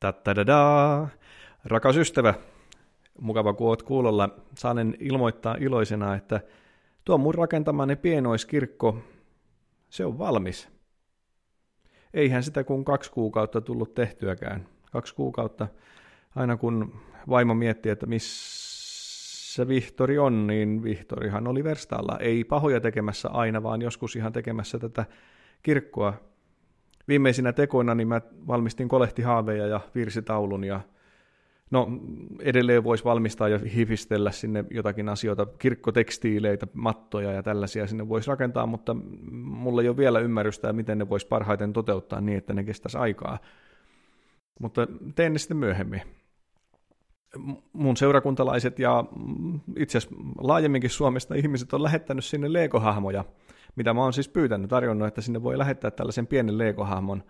Tattadadaa. Rakas ystävä, mukava kun oot kuulolla. Saanen ilmoittaa iloisena, että tuo mun rakentamani pienoiskirkko, se on valmis. Eihän sitä kun kaksi kuukautta tullut tehtyäkään. Kaksi kuukautta, aina kun vaimo mietti, että missä Vihtori on, niin Vihtorihan oli verstaalla. Ei pahoja tekemässä aina, vaan joskus ihan tekemässä tätä kirkkoa viimeisinä tekoina niin mä valmistin kolehtihaaveja ja virsitaulun ja no edelleen voisi valmistaa ja hifistellä sinne jotakin asioita, kirkkotekstiileitä, mattoja ja tällaisia sinne voisi rakentaa, mutta mulla ei ole vielä ymmärrystä, miten ne voisi parhaiten toteuttaa niin, että ne kestäisi aikaa. Mutta teen ne sitten myöhemmin. Mun seurakuntalaiset ja itse asiassa laajemminkin Suomesta ihmiset on lähettänyt sinne Lego-hahmoja – mitä mä oon siis pyytänyt, tarjonnut, että sinne voi lähettää tällaisen pienen Lego-hahmon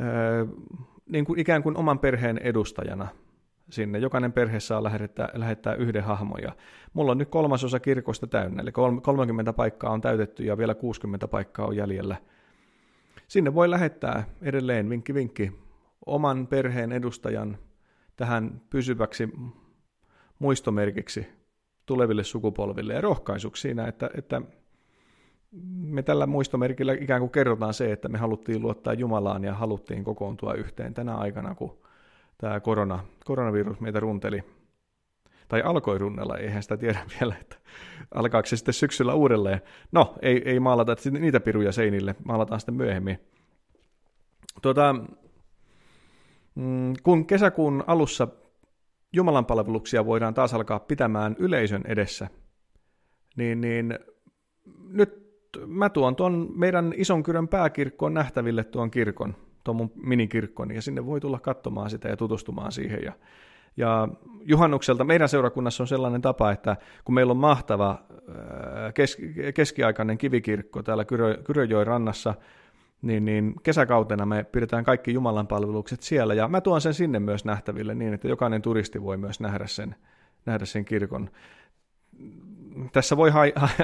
öö, niin kuin ikään kuin oman perheen edustajana sinne. Jokainen perhe saa lähettää, lähettää yhden hahmon. Ja mulla on nyt kolmasosa kirkosta täynnä, eli 30 paikkaa on täytetty ja vielä 60 paikkaa on jäljellä. Sinne voi lähettää edelleen, vinkki vinkki, oman perheen edustajan tähän pysyväksi muistomerkiksi tuleville sukupolville ja rohkaisuksi siinä, että, että me tällä muistomerkillä ikään kuin kerrotaan se, että me haluttiin luottaa Jumalaan ja haluttiin kokoontua yhteen tänä aikana, kun tämä korona, koronavirus meitä runteli, tai alkoi runnella, eihän sitä tiedä vielä, että alkaako se sitten syksyllä uudelleen. No, ei, ei maalata niitä piruja seinille, maalataan sitten myöhemmin. Tuota, mm, kun kesäkuun alussa Jumalan palveluksia voidaan taas alkaa pitämään yleisön edessä, niin, niin nyt mä tuon tuon meidän ison kyrön pääkirkkoon nähtäville tuon kirkon, tuon mun minikirkkoni, ja sinne voi tulla katsomaan sitä ja tutustumaan siihen. Ja, ja juhannukselta meidän seurakunnassa on sellainen tapa, että kun meillä on mahtava äh, kes, keskiaikainen kivikirkko täällä Kyrö, Kyröjoen rannassa, niin, niin kesäkautena me pidetään kaikki Jumalan palvelukset siellä, ja mä tuon sen sinne myös nähtäville niin, että jokainen turisti voi myös nähdä sen, nähdä sen kirkon tässä voi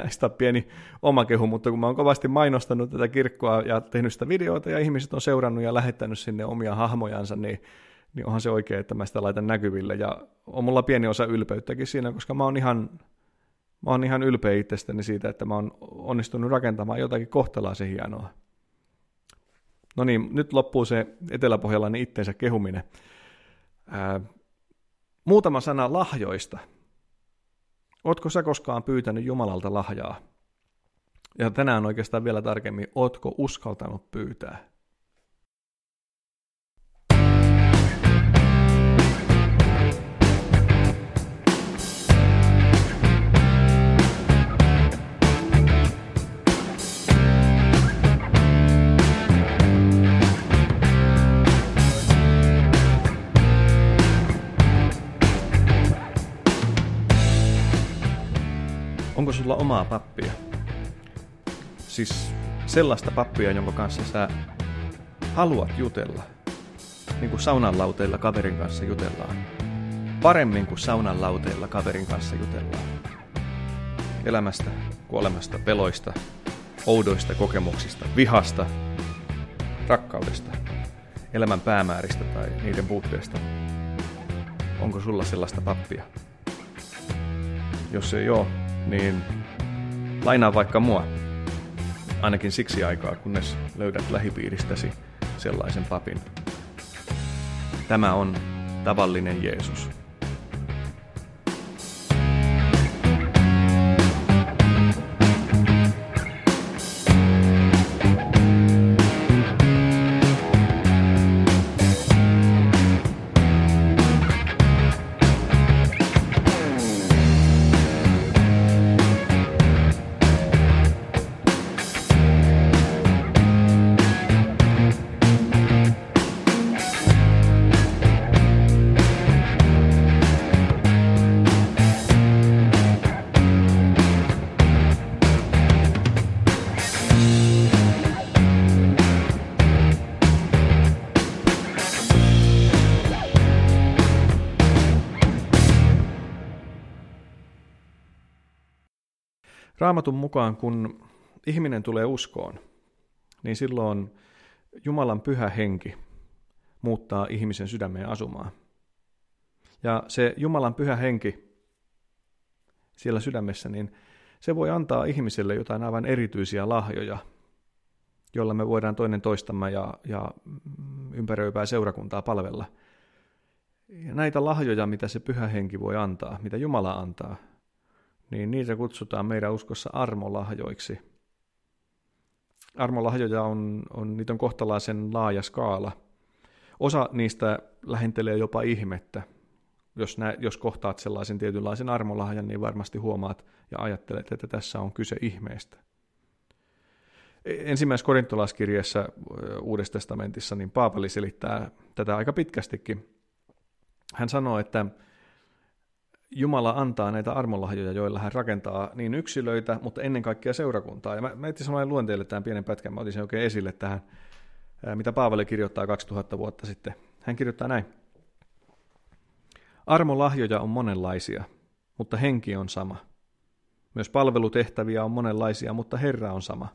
haistaa pieni omakehu, mutta kun mä oon kovasti mainostanut tätä kirkkoa ja tehnyt sitä videoita ja ihmiset on seurannut ja lähettänyt sinne omia hahmojansa, niin, niin onhan se oikein, että mä sitä laitan näkyville. Ja on mulla pieni osa ylpeyttäkin siinä, koska mä oon ihan, mä oon ihan ylpeä itsestäni siitä, että mä oon onnistunut rakentamaan jotakin kohtalaisen hienoa. No niin, nyt loppuu se eteläpohjalainen itteensä kehuminen. Ää, muutama sana lahjoista – Ootko sä koskaan pyytänyt Jumalalta lahjaa? Ja tänään oikeastaan vielä tarkemmin, ootko uskaltanut pyytää? Onko sulla omaa pappia? Siis sellaista pappia, jonka kanssa sä haluat jutella. Niin kuin saunan lauteilla kaverin kanssa jutellaan. Paremmin kuin saunan lauteilla kaverin kanssa jutellaan. Elämästä, kuolemasta, peloista, oudoista kokemuksista, vihasta, rakkaudesta, elämän päämääristä tai niiden puutteesta. Onko sulla sellaista pappia? Jos ei ole, niin lainaa vaikka mua. Ainakin siksi aikaa, kunnes löydät lähipiiristäsi sellaisen papin. Tämä on tavallinen Jeesus. Raamatun mukaan, kun ihminen tulee uskoon, niin silloin Jumalan pyhä henki muuttaa ihmisen sydämeen asumaan. Ja se Jumalan pyhä henki siellä sydämessä, niin se voi antaa ihmiselle jotain aivan erityisiä lahjoja, joilla me voidaan toinen toistamme ja, ja ympäröivää seurakuntaa palvella. Ja näitä lahjoja, mitä se pyhä henki voi antaa, mitä Jumala antaa, niin niitä kutsutaan meidän uskossa armolahjoiksi. Armolahjoja on, on, niitä on kohtalaisen laaja skaala. Osa niistä lähentelee jopa ihmettä. Jos, nä, jos kohtaat sellaisen tietynlaisen armolahjan, niin varmasti huomaat ja ajattelet, että tässä on kyse ihmeestä. Ensimmäisessä korintolaiskirjeessä Uudessa testamentissa niin Paavali selittää tätä aika pitkästikin. Hän sanoo, että Jumala antaa näitä armolahjoja, joilla hän rakentaa niin yksilöitä, mutta ennen kaikkea seurakuntaa. Ja mä, mä itse asiassa luen teille tämän pienen pätkän, mä otin sen oikein esille tähän, mitä Paavali kirjoittaa 2000 vuotta sitten. Hän kirjoittaa näin. Armolahjoja on monenlaisia, mutta henki on sama. Myös palvelutehtäviä on monenlaisia, mutta Herra on sama.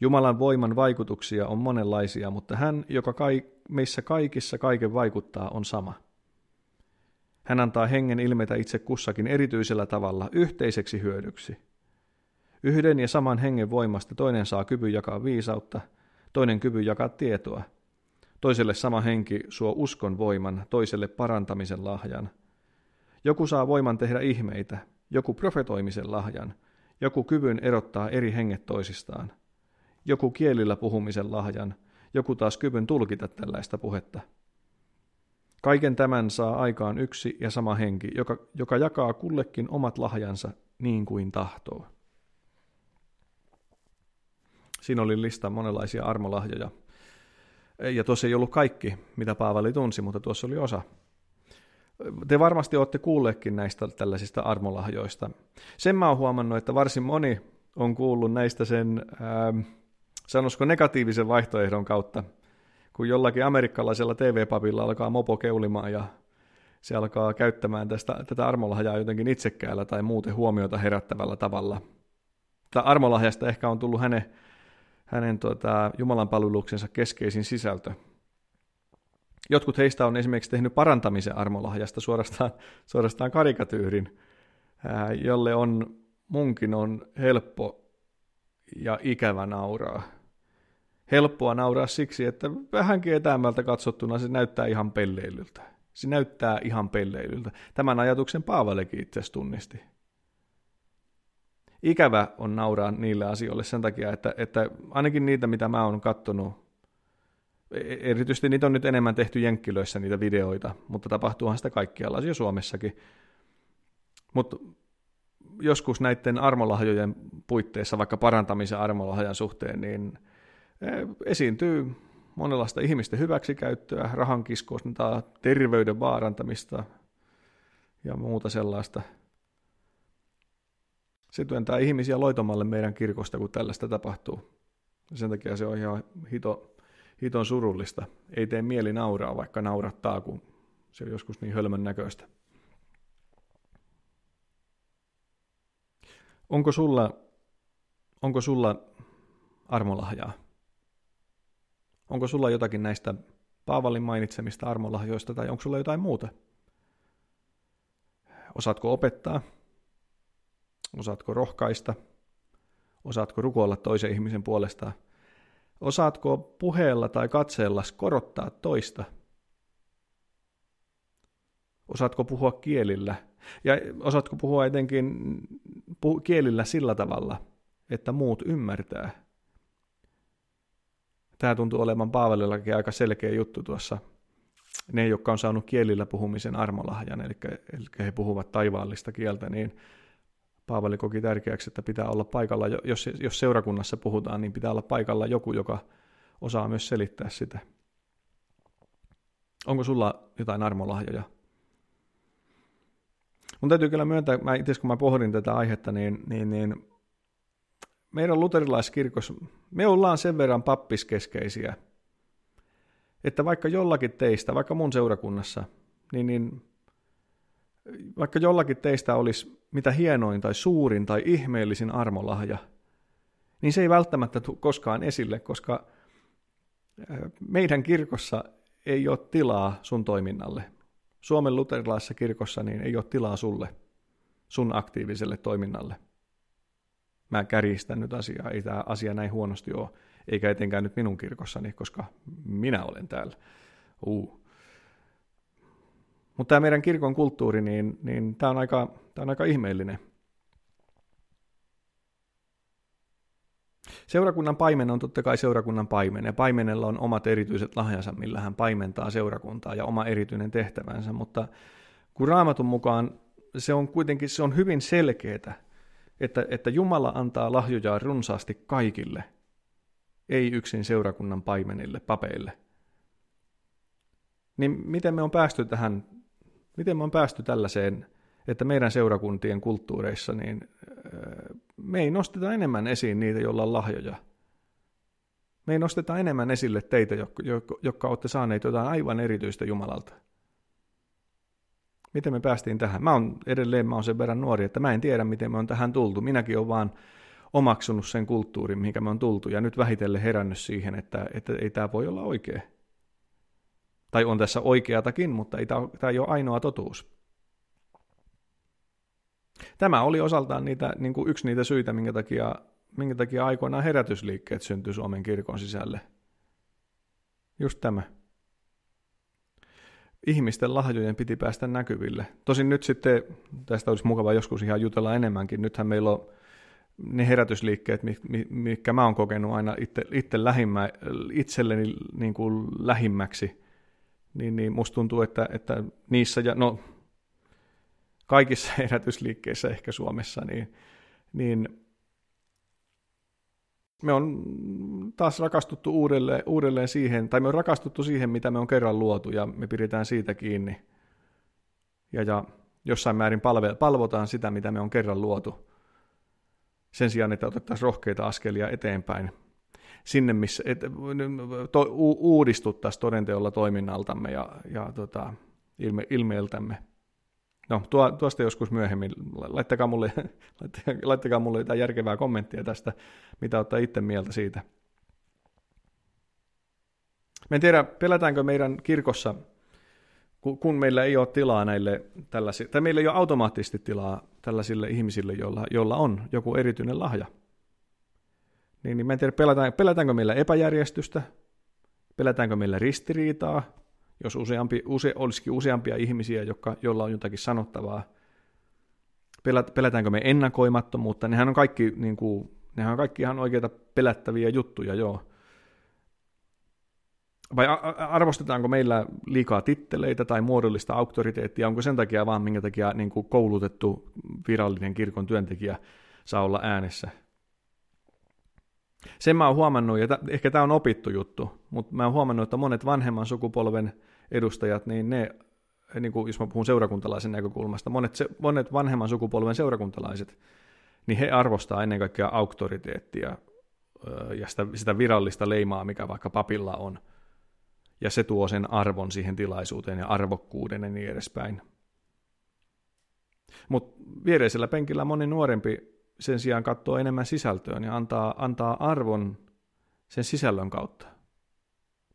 Jumalan voiman vaikutuksia on monenlaisia, mutta hän, joka kai, meissä kaikissa kaiken vaikuttaa, on sama – hän antaa hengen ilmetä itse kussakin erityisellä tavalla yhteiseksi hyödyksi. Yhden ja saman hengen voimasta toinen saa kyvyn jakaa viisautta, toinen kyvyn jakaa tietoa. Toiselle sama henki suo uskon voiman, toiselle parantamisen lahjan. Joku saa voiman tehdä ihmeitä, joku profetoimisen lahjan, joku kyvyn erottaa eri henget toisistaan. Joku kielillä puhumisen lahjan, joku taas kyvyn tulkita tällaista puhetta – Kaiken tämän saa aikaan yksi ja sama henki, joka, joka jakaa kullekin omat lahjansa niin kuin tahtoo. Siinä oli lista monenlaisia armolahjoja. Ja tuossa ei ollut kaikki, mitä Paavali tunsi, mutta tuossa oli osa. Te varmasti olette kuulleetkin näistä tällaisista armolahjoista. Sen mä oon huomannut, että varsin moni on kuullut näistä sen, ähm, sanoisiko negatiivisen vaihtoehdon kautta – kun jollakin amerikkalaisella TV-papilla alkaa mopo keulimaan ja se alkaa käyttämään tästä, tätä armolahjaa jotenkin itsekkäällä tai muuten huomiota herättävällä tavalla. Tämä armolahjasta ehkä on tullut hänen, hänen tuota, Jumalan palveluksensa keskeisin sisältö. Jotkut heistä on esimerkiksi tehnyt parantamisen armolahjasta suorastaan, suorastaan karikatyyrin, jolle on munkin on helppo ja ikävä nauraa helppoa nauraa siksi, että vähänkin etäämältä katsottuna se näyttää ihan pelleilyltä. Se näyttää ihan pelleilyltä. Tämän ajatuksen Paavalekin itse tunnisti. Ikävä on nauraa niille asioille sen takia, että, että ainakin niitä, mitä mä oon kattonut, e-, erityisesti niitä on nyt enemmän tehty jenkkilöissä niitä videoita, mutta tapahtuuhan sitä kaikkialla, jo Suomessakin. Mutta joskus näiden armolahjojen puitteissa, vaikka parantamisen armolahjan suhteen, niin esiintyy monenlaista ihmisten hyväksikäyttöä, rahan kiskostaa, terveyden vaarantamista ja muuta sellaista. Se työntää ihmisiä loitomalle meidän kirkosta, kun tällaista tapahtuu. Sen takia se on ihan hito, hiton surullista. Ei tee mieli nauraa, vaikka naurattaa, kun se on joskus niin hölmön näköistä. Onko sulla, onko sulla armolahjaa? Onko sulla jotakin näistä Paavalin mainitsemista armolahjoista tai onko sulla jotain muuta? Osaatko opettaa? Osaatko rohkaista? Osaatko rukoilla toisen ihmisen puolesta? Osaatko puheella tai katseella korottaa toista? Osaatko puhua kielillä? Ja osaatko puhua etenkin kielillä sillä tavalla, että muut ymmärtää? Tämä tuntuu olevan Paavelillakin aika selkeä juttu tuossa. Ne, jotka on saanut kielillä puhumisen armolahjan, eli, eli he puhuvat taivaallista kieltä, niin Paavali koki tärkeäksi, että pitää olla paikalla, jos, jos seurakunnassa puhutaan, niin pitää olla paikalla joku, joka osaa myös selittää sitä. Onko sulla jotain armolahjoja? Mun täytyy kyllä myöntää, mä itse kun mä pohdin tätä aihetta, niin, niin, niin meidän luterilaiskirkossa, me ollaan sen verran pappiskeskeisiä, että vaikka jollakin teistä, vaikka mun seurakunnassa, niin, niin vaikka jollakin teistä olisi mitä hienoin tai suurin tai ihmeellisin armolahja, niin se ei välttämättä tule koskaan esille, koska meidän kirkossa ei ole tilaa sun toiminnalle. Suomen luterilaisessa kirkossa niin ei ole tilaa sulle, sun aktiiviselle toiminnalle. Mä kärjistän nyt asiaa, ei tämä asia näin huonosti ole, eikä etenkään nyt minun kirkossani, koska minä olen täällä. Uh. Mutta tämä meidän kirkon kulttuuri, niin, niin tämä on, aika, tämä on aika ihmeellinen. Seurakunnan paimen on totta kai seurakunnan paimen, ja paimenella on omat erityiset lahjansa, millä hän paimentaa seurakuntaa ja oma erityinen tehtävänsä, mutta kun raamatun mukaan se on kuitenkin se on hyvin selkeää, että, että Jumala antaa lahjoja runsaasti kaikille, ei yksin seurakunnan paimenille, papeille. Niin miten me on päästy tähän, miten me on päästy tällaiseen, että meidän seurakuntien kulttuureissa niin me ei nosteta enemmän esiin niitä, joilla on lahjoja. Me ei nosteta enemmän esille teitä, jotka, jotka olette saaneet jotain aivan erityistä Jumalalta. Miten me päästiin tähän? Mä oon edelleen mä oon sen verran nuori, että mä en tiedä, miten me on tähän tultu. Minäkin olen vaan omaksunut sen kulttuurin, mihinkä me on tultu, ja nyt vähitellen herännyt siihen, että, että ei tämä voi olla oikea. Tai on tässä oikeatakin, mutta ei tämä, ei ole ainoa totuus. Tämä oli osaltaan niitä, niin kuin yksi niitä syitä, minkä takia, minkä takia aikoinaan herätysliikkeet syntyi Suomen kirkon sisälle. Just tämä. Ihmisten lahjojen piti päästä näkyville. Tosin nyt sitten, tästä olisi mukava joskus ihan jutella enemmänkin, nythän meillä on ne herätysliikkeet, mitkä mä oon kokenut aina itse, itse lähimmä, itselleni niin kuin lähimmäksi, niin, niin musta tuntuu, että, että niissä, ja no kaikissa herätysliikkeissä ehkä Suomessa, niin, niin me on taas rakastuttu uudelleen, uudelleen siihen, tai me on rakastuttu siihen, mitä me on kerran luotu, ja me pidetään siitä kiinni. Ja, ja jossain määrin palve, palvotaan sitä, mitä me on kerran luotu. Sen sijaan, että otettaisiin rohkeita askelia eteenpäin sinne, missä et, to, uudistuttaisiin todenteolla toiminnaltamme ja, ja tota, ilme, ilmeeltämme. No, tuo, tuosta joskus myöhemmin. Laittakaa mulle, laittakaa, laittakaa mulle jotain järkevää kommenttia tästä, mitä ottaa itse mieltä siitä. Mä en tiedä, pelätäänkö meidän kirkossa, kun meillä ei ole tilaa näille tällaisille, tai meillä ei ole automaattisesti tilaa tällaisille ihmisille, joilla, joilla on joku erityinen lahja. Niin, niin mä en tiedä, pelätään, pelätäänkö meillä epäjärjestystä, pelätäänkö meillä ristiriitaa, jos useampi, use, olisikin useampia ihmisiä, jotka, joilla on jotakin sanottavaa. Pelätäänkö me ennakoimattomuutta? Nehän on kaikki, niin kuin, nehän on kaikki ihan oikeita pelättäviä juttuja, joo. Vai arvostetaanko meillä liikaa titteleitä tai muodollista auktoriteettia? Onko sen takia vaan, minkä takia niin kuin koulutettu virallinen kirkon työntekijä saa olla äänessä? Sen mä oon huomannut, ja t- ehkä tämä on opittu juttu, mutta mä oon huomannut, että monet vanhemman sukupolven edustajat, niin ne, niin kuin jos mä puhun seurakuntalaisen näkökulmasta, monet, se, monet vanhemman sukupolven seurakuntalaiset, niin he arvostaa ennen kaikkea auktoriteettia ja sitä, sitä virallista leimaa, mikä vaikka papilla on. Ja se tuo sen arvon siihen tilaisuuteen ja arvokkuuden ja niin edespäin. Mutta viereisellä penkillä moni nuorempi sen sijaan katsoo enemmän sisältöön ja antaa, antaa arvon sen sisällön kautta.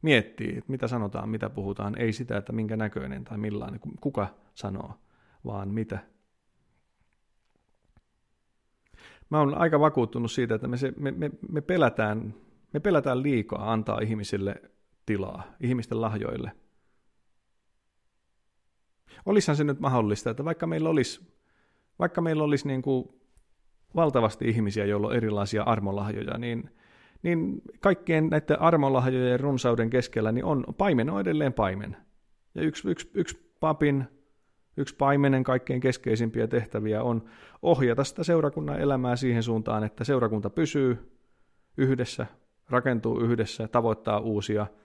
Miettii, että mitä sanotaan, mitä puhutaan, ei sitä, että minkä näköinen tai millainen, kuka sanoo, vaan mitä. Mä oon aika vakuuttunut siitä, että me, se, me, me, me, pelätään, me pelätään liikaa antaa ihmisille tilaa, ihmisten lahjoille. Olisihan se nyt mahdollista, että vaikka meillä olisi, vaikka meillä olisi niin kuin valtavasti ihmisiä, joilla on erilaisia armolahjoja, niin, niin kaikkien näiden armolahjojen runsauden keskellä niin on, paimen on edelleen paimen. Ja yksi, yksi, yksi papin, yksi paimenen kaikkein keskeisimpiä tehtäviä on ohjata sitä seurakunnan elämää siihen suuntaan, että seurakunta pysyy yhdessä, rakentuu yhdessä, tavoittaa uusia –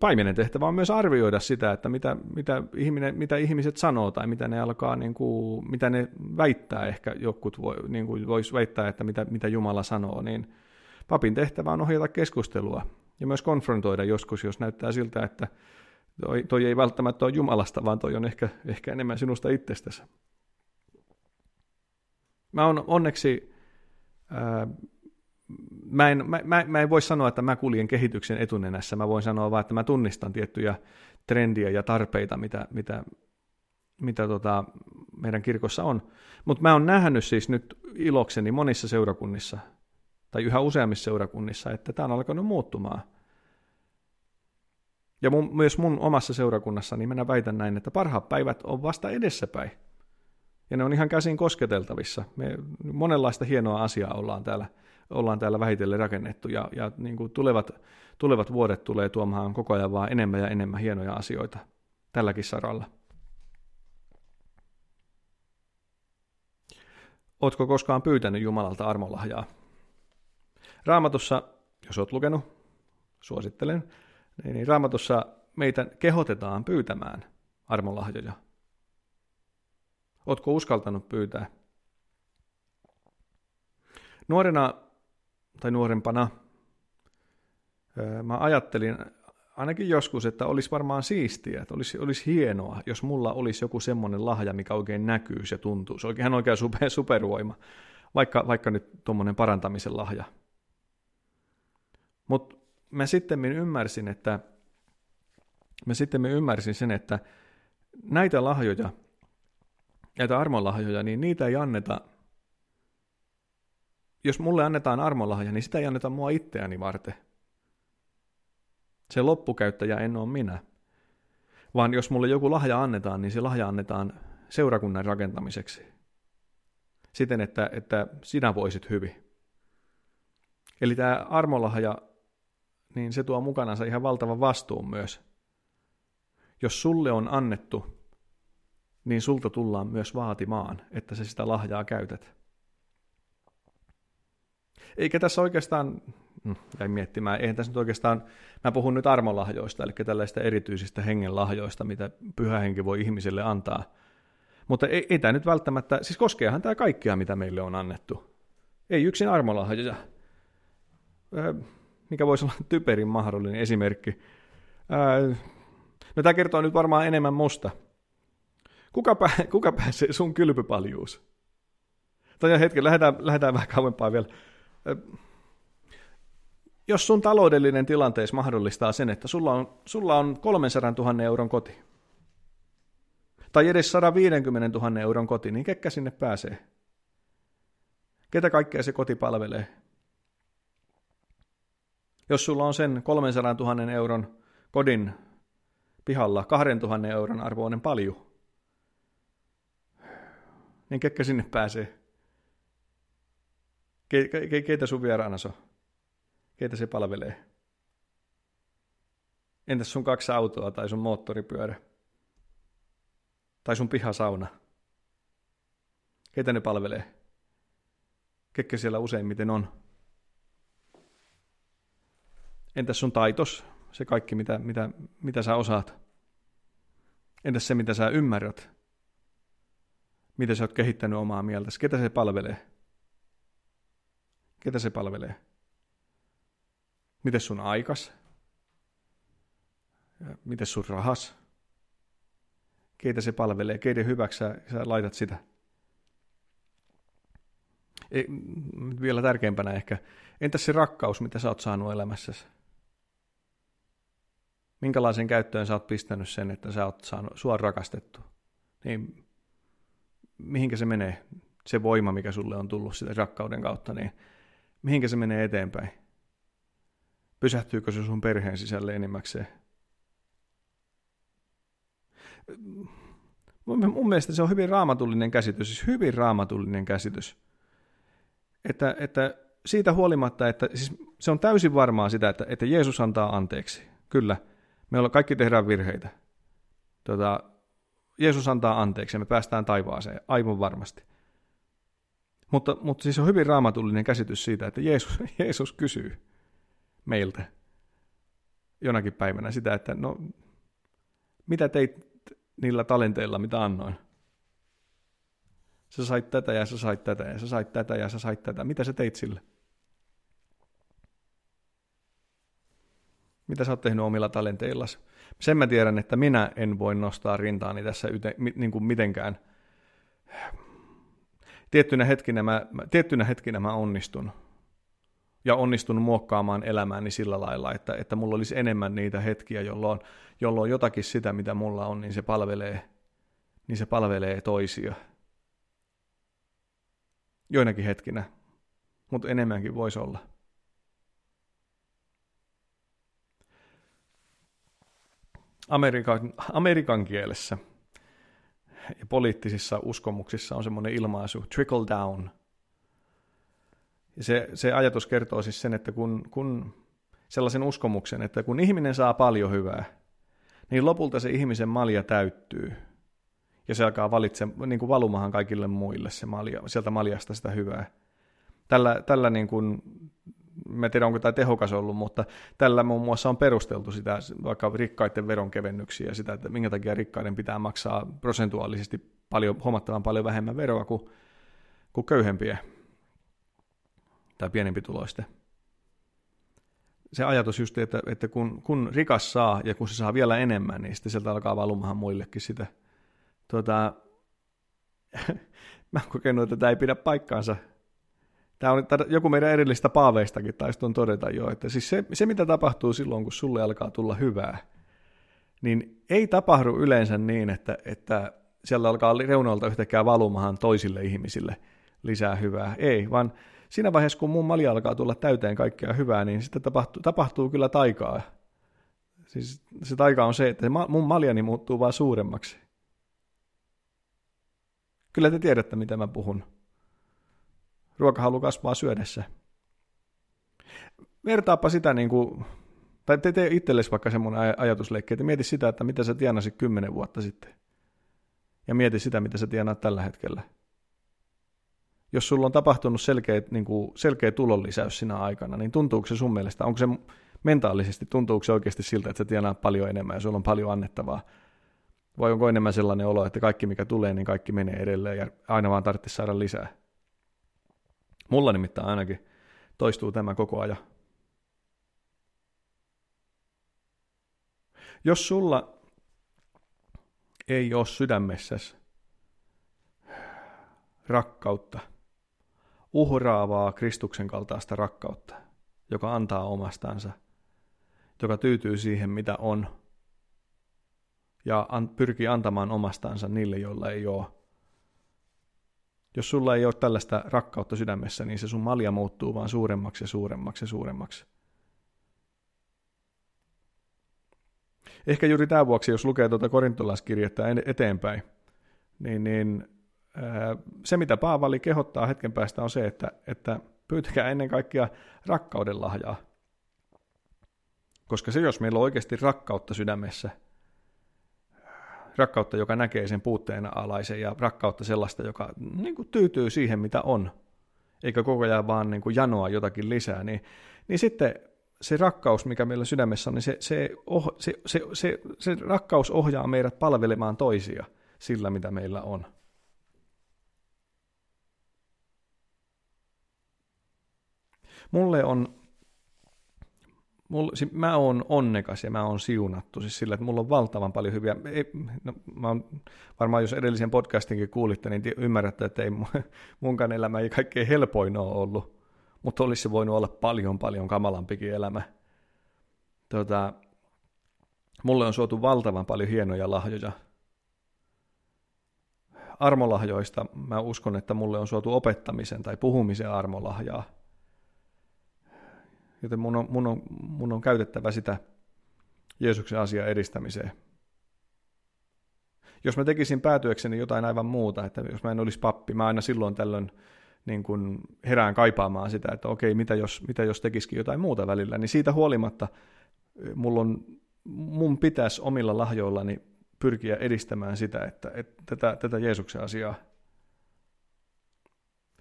paimenen tehtävä on myös arvioida sitä, että mitä, mitä, ihminen, mitä ihmiset sanoo tai mitä ne alkaa, niin kuin, mitä ne väittää, ehkä jokut voi, niin kuin vois väittää, että mitä, mitä Jumala sanoo, niin papin tehtävä on ohjata keskustelua ja myös konfrontoida joskus, jos näyttää siltä, että toi, toi ei välttämättä ole Jumalasta, vaan toi on ehkä, ehkä enemmän sinusta itsestäsi. Mä oon onneksi mä en, mä, mä, mä en voi sanoa, että mä kuljen kehityksen etunenässä, mä voin sanoa vaan, että mä tunnistan tiettyjä trendiä ja tarpeita, mitä, mitä, mitä tota meidän kirkossa on. Mutta mä oon nähnyt siis nyt ilokseni monissa seurakunnissa, tai yhä useammissa seurakunnissa, että tämä on alkanut muuttumaan. Ja mun, myös mun omassa seurakunnassa, niin minä väitän näin, että parhaat päivät on vasta edessäpäin. Ja ne on ihan käsin kosketeltavissa. Me monenlaista hienoa asiaa ollaan täällä, ollaan täällä vähitellen rakennettu, ja, ja niin kuin tulevat, tulevat vuodet tulee tuomaan koko ajan vaan enemmän ja enemmän hienoja asioita tälläkin saralla. Ootko koskaan pyytänyt Jumalalta armolahjaa? Raamatussa, jos oot lukenut, suosittelen, niin, niin Raamatussa meitä kehotetaan pyytämään armolahjoja. Ootko uskaltanut pyytää? Nuorena tai nuorempana mä ajattelin ainakin joskus, että olisi varmaan siistiä, että olisi, olisi hienoa, jos mulla olisi joku semmoinen lahja, mikä oikein näkyy ja tuntuu. Se on oikein oikea super, supervoima, vaikka, vaikka nyt tuommoinen parantamisen lahja. Mutta mä sitten ymmärsin, että mä sitten ymmärsin sen, että näitä lahjoja, näitä armonlahjoja, niin niitä ei anneta, jos mulle annetaan armonlahja, niin sitä ei anneta mua itseäni varten. Se loppukäyttäjä en ole minä. Vaan jos mulle joku lahja annetaan, niin se lahja annetaan seurakunnan rakentamiseksi. Siten, että, että sinä voisit hyvin. Eli tämä armolahja, niin se tuo mukanansa ihan valtavan vastuun myös. Jos sulle on annettu, niin sulta tullaan myös vaatimaan, että sä sitä lahjaa käytät. Eikä tässä oikeastaan mm, jäin miettimään, eihän tässä nyt oikeastaan, mä puhun nyt armolahjoista, eli tällaista erityisistä hengenlahjoista, mitä pyhä henki voi ihmisille antaa. Mutta ei, ei tämä nyt välttämättä, siis koskeehan tämä kaikkea, mitä meille on annettu. Ei yksin armolahjoja. Mikä voisi olla typerin mahdollinen esimerkki. No tämä kertoo nyt varmaan enemmän musta. Kuka, pää, kuka pääsee sun kylpypaljuus? Tai hetken, lähdetään, lähdetään vähän kauempaa vielä jos sun taloudellinen tilanteessa mahdollistaa sen, että sulla on, sulla on 300 000 euron koti, tai edes 150 000 euron koti, niin kekkä sinne pääsee? Ketä kaikkea se koti palvelee? Jos sulla on sen 300 000 euron kodin pihalla 2000 euron arvoinen palju, niin kekkä sinne pääsee? Ke, ke, keitä sun vieraana on? Keitä se palvelee? Entäs sun kaksi autoa tai sun moottoripyörä? Tai sun pihasauna? Keitä ne palvelee? Ketkä siellä useimmiten on? Entäs sun taitos? Se kaikki, mitä, mitä, mitä sä osaat? Entäs se, mitä sä ymmärrät? Mitä sä oot kehittänyt omaa mieltäsi? Ketä se palvelee? Ketä se palvelee? Miten sun aikas? Miten sun rahas? Keitä se palvelee? Keiden hyväksi sä, sä laitat sitä? Ei, vielä tärkeimpänä ehkä, entäs se rakkaus, mitä sä oot saanut elämässäsi? Minkälaisen käyttöön sä oot pistänyt sen, että sä oot saanut, sua rakastettu? Niin, mihinkä se menee? Se voima, mikä sulle on tullut sitä rakkauden kautta, niin mihinkä se menee eteenpäin? Pysähtyykö se sun perheen sisälle enimmäkseen? Mun mielestä se on hyvin raamatullinen käsitys, siis hyvin raamatullinen käsitys. Että, että siitä huolimatta, että siis se on täysin varmaa sitä, että, että Jeesus antaa anteeksi. Kyllä, me kaikki tehdään virheitä. Tota, Jeesus antaa anteeksi ja me päästään taivaaseen, aivan varmasti. Mutta, mutta siis on hyvin raamatullinen käsitys siitä, että Jeesus, Jeesus kysyy meiltä jonakin päivänä sitä, että no, mitä teit niillä talenteilla, mitä annoin? Sä sait tätä ja sä sait tätä ja sä sait tätä ja sä sait tätä. Mitä sä teit sille? Mitä sä oot tehnyt omilla talenteillasi? Sen mä tiedän, että minä en voi nostaa rintaani tässä yte, niin kuin mitenkään tiettynä hetkinä mä, tiettynä hetkinä mä onnistun. ja onnistunut muokkaamaan elämääni sillä lailla, että, että mulla olisi enemmän niitä hetkiä, jolloin, jolloin jotakin sitä, mitä mulla on, niin se palvelee, niin se palvelee toisia. Joinakin hetkinä, mutta enemmänkin voisi olla. Amerikan, Amerikan kielessä ja poliittisissa uskomuksissa on semmoinen ilmaisu, trickle down. Ja se, se ajatus kertoo siis sen, että kun, kun sellaisen uskomuksen, että kun ihminen saa paljon hyvää, niin lopulta se ihmisen malja täyttyy. Ja se alkaa valitse, niin kuin valumahan kaikille muille se malja, sieltä maljasta sitä hyvää. Tällä, tällä niin kuin mä en tiedä onko tämä tehokas ollut, mutta tällä muun muassa on perusteltu sitä vaikka rikkaiden veronkevennyksiä ja sitä, että minkä takia rikkaiden pitää maksaa prosentuaalisesti paljon, huomattavan paljon vähemmän veroa kuin, kuin köyhempiä tai pienempi tuloiste. Se ajatus just, että, että kun, kun rikas saa ja kun se saa vielä enemmän, niin sitten sieltä alkaa valumahan muillekin sitä. Tota, mä oon kokenut, että tämä ei pidä paikkaansa – Tämä on joku meidän erillistä paaveistakin taisi tuon todeta jo, että siis se, se, mitä tapahtuu silloin, kun sulle alkaa tulla hyvää, niin ei tapahdu yleensä niin, että, että siellä alkaa reunalta yhtäkkiä valumahan toisille ihmisille lisää hyvää. Ei, vaan siinä vaiheessa, kun mun malja alkaa tulla täyteen kaikkea hyvää, niin sitten tapahtuu, tapahtuu kyllä taikaa. Siis se taika on se, että mun maljani muuttuu vaan suuremmaksi. Kyllä te tiedätte, mitä mä puhun. Ruokahalu kasvaa syödessä. Vertaapa sitä niin kuin, tai te tee itsellesi vaikka semmoinen ajatusleikki, että mieti sitä, että mitä sä tienasit kymmenen vuotta sitten. Ja mieti sitä, mitä sä tienaat tällä hetkellä. Jos sulla on tapahtunut selkeä, niin kuin, selkeä tulonlisäys sinä aikana, niin tuntuuko se sun mielestä, onko se mentaalisesti, tuntuuko se oikeasti siltä, että sä tienaat paljon enemmän ja sulla on paljon annettavaa? Vai onko enemmän sellainen olo, että kaikki mikä tulee, niin kaikki menee edelleen ja aina vaan tarvitsisi saada lisää? Mulla nimittäin ainakin toistuu tämä koko ajan. Jos sulla ei ole sydämessäsi rakkautta, uhraavaa Kristuksen kaltaista rakkautta, joka antaa omastansa, joka tyytyy siihen, mitä on, ja pyrkii antamaan omastansa niille, joilla ei ole, jos sulla ei ole tällaista rakkautta sydämessä, niin se sun malja muuttuu vaan suuremmaksi ja suuremmaksi ja suuremmaksi. Ehkä juuri tämän vuoksi, jos lukee tuota korintolaiskirjettä eteenpäin, niin, niin se mitä Paavali kehottaa hetken päästä on se, että, että pyytäkää ennen kaikkea rakkauden lahjaa. Koska se, jos meillä on oikeasti rakkautta sydämessä, rakkautta, joka näkee sen puutteena alaisen ja rakkautta sellaista, joka niin kuin tyytyy siihen, mitä on, eikä koko ajan vaan niin kuin janoa jotakin lisää, niin, niin sitten se rakkaus, mikä meillä sydämessä on, niin se, se, oh, se, se, se, se rakkaus ohjaa meidät palvelemaan toisia sillä, mitä meillä on. Mulle on mulla, mä oon onnekas ja mä oon siunattu siis sillä, että mulla on valtavan paljon hyviä, ei, no, mä oon, varmaan jos edellisen podcastinkin kuulitte, niin ymmärrätte, että ei munkaan elämä ei kaikkein helpoin ole ollut, mutta olisi se voinut olla paljon paljon kamalampikin elämä. Tota, mulle on suotu valtavan paljon hienoja lahjoja. Armolahjoista mä uskon, että mulle on suotu opettamisen tai puhumisen armolahjaa joten mun on, mun on, mun on käytettävä sitä Jeesuksen asiaa edistämiseen. Jos mä tekisin päätyökseni jotain aivan muuta, että jos mä en olisi pappi, mä aina silloin tällöin niin kun herään kaipaamaan sitä, että okei, mitä jos, mitä jos tekisikin jotain muuta välillä, niin siitä huolimatta mulla on, mun pitäisi omilla lahjoillani pyrkiä edistämään sitä, että, että tätä, tätä Jeesuksen asiaa.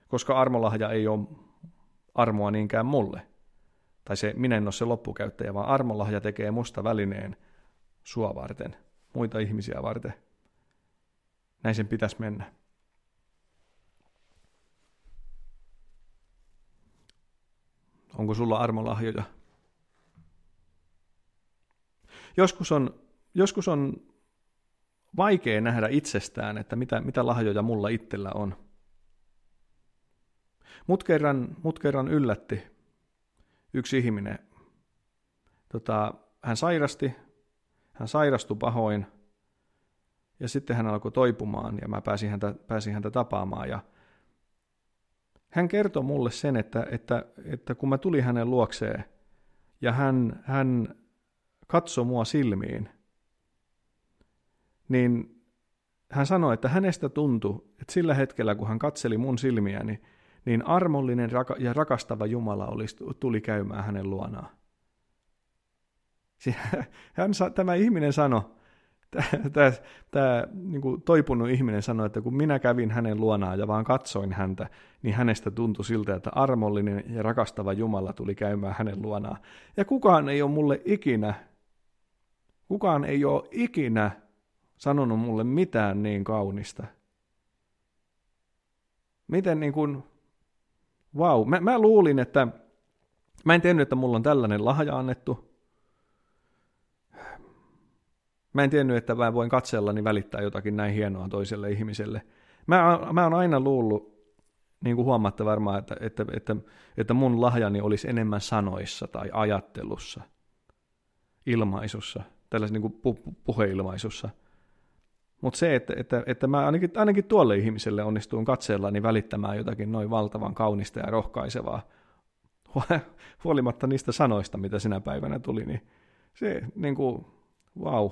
Koska armolahja ei ole armoa niinkään mulle, tai se minä en ole se loppukäyttäjä, vaan armolahja tekee musta välineen sua varten, muita ihmisiä varten. Näin sen pitäisi mennä. Onko sulla armolahjoja? Joskus on, joskus on vaikea nähdä itsestään, että mitä, mitä lahjoja mulla itsellä on. Mut kerran, mut kerran yllätti yksi ihminen, tota, hän sairasti, hän sairastui pahoin, ja sitten hän alkoi toipumaan, ja mä pääsin häntä, pääsin häntä tapaamaan, ja hän kertoi mulle sen, että, että, että kun mä tulin hänen luokseen, ja hän, hän katsoi mua silmiin, niin hän sanoi, että hänestä tuntui, että sillä hetkellä, kun hän katseli mun silmiäni, niin armollinen ja rakastava Jumala olisi, tuli käymään hänen luonaan. Hän, tämä ihminen sanoi, tämä, tämä niin kuin toipunut ihminen sanoi, että kun minä kävin hänen luonaan ja vaan katsoin häntä, niin hänestä tuntui siltä, että armollinen ja rakastava Jumala tuli käymään hänen luonaan. Ja kukaan ei ole mulle ikinä, kukaan ei ole ikinä sanonut mulle mitään niin kaunista. Miten niin kuin, vau, mä, mä luulin, että, mä en tiennyt, että mulla on tällainen lahja annettu. Mä en tiennyt, että mä voin katsellani välittää jotakin näin hienoa toiselle ihmiselle. Mä, mä oon aina luullut, niin kuin huomaatte varmaan, että, että, että, että mun lahjani olisi enemmän sanoissa tai ajattelussa, ilmaisussa, tällaisessa niin kuin pu- puheilmaisussa – mutta se, että, että, että mä ainakin, ainakin tuolle ihmiselle onnistuin katseellani välittämään jotakin noin valtavan kaunista ja rohkaisevaa, huolimatta niistä sanoista, mitä sinä päivänä tuli, niin se niin kuin, wow.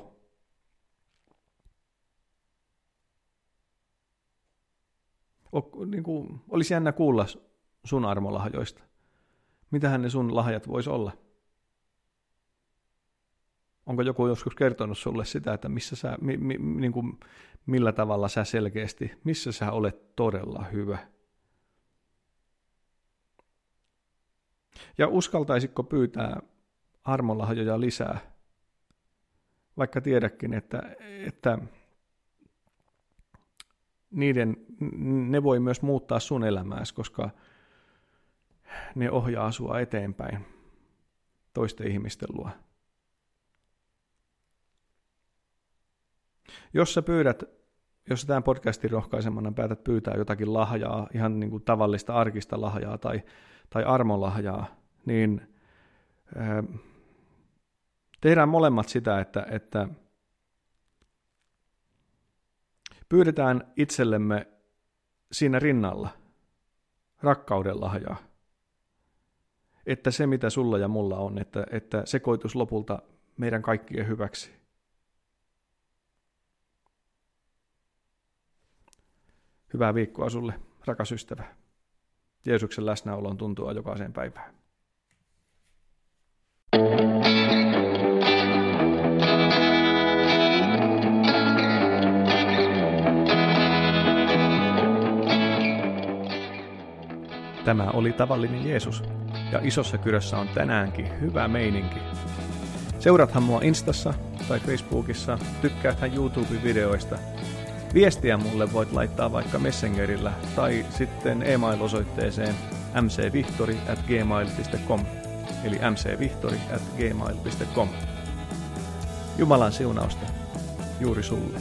O, niin kuin, olisi jännä kuulla sun armolahjoista. Mitähän ne sun lahjat vois olla? Onko joku joskus kertonut sulle sitä, että missä sä, mi, mi, niin kuin, millä tavalla sä selkeästi, missä sä olet todella hyvä? Ja uskaltaisitko pyytää armolahjoja lisää, vaikka tiedäkin, että, että niiden, ne voi myös muuttaa sun elämääsi, koska ne ohjaa sua eteenpäin toisten ihmisten luo. Jos sä pyydät, jos sä tämän podcastin rohkaisemana päätät pyytää jotakin lahjaa, ihan niin kuin tavallista arkista lahjaa tai, tai armolahjaa, niin ää, tehdään molemmat sitä, että, että pyydetään itsellemme siinä rinnalla rakkauden lahjaa. Että se, mitä sulla ja mulla on, että, että se koitus lopulta meidän kaikkien hyväksi. Hyvää viikkoa sulle, rakas ystävä. Jeesuksen läsnäolon tuntua jokaiseen päivään. Tämä oli tavallinen Jeesus, ja isossa kyrössä on tänäänkin hyvä meininki. Seurathan mua Instassa tai Facebookissa, tykkääthän YouTube-videoista – Viestiä mulle voit laittaa vaikka Messengerillä tai sitten e-mail-osoitteeseen mcvihtori at gmail.com eli mcvihtori at gmail.com. Jumalan siunausta juuri sulle.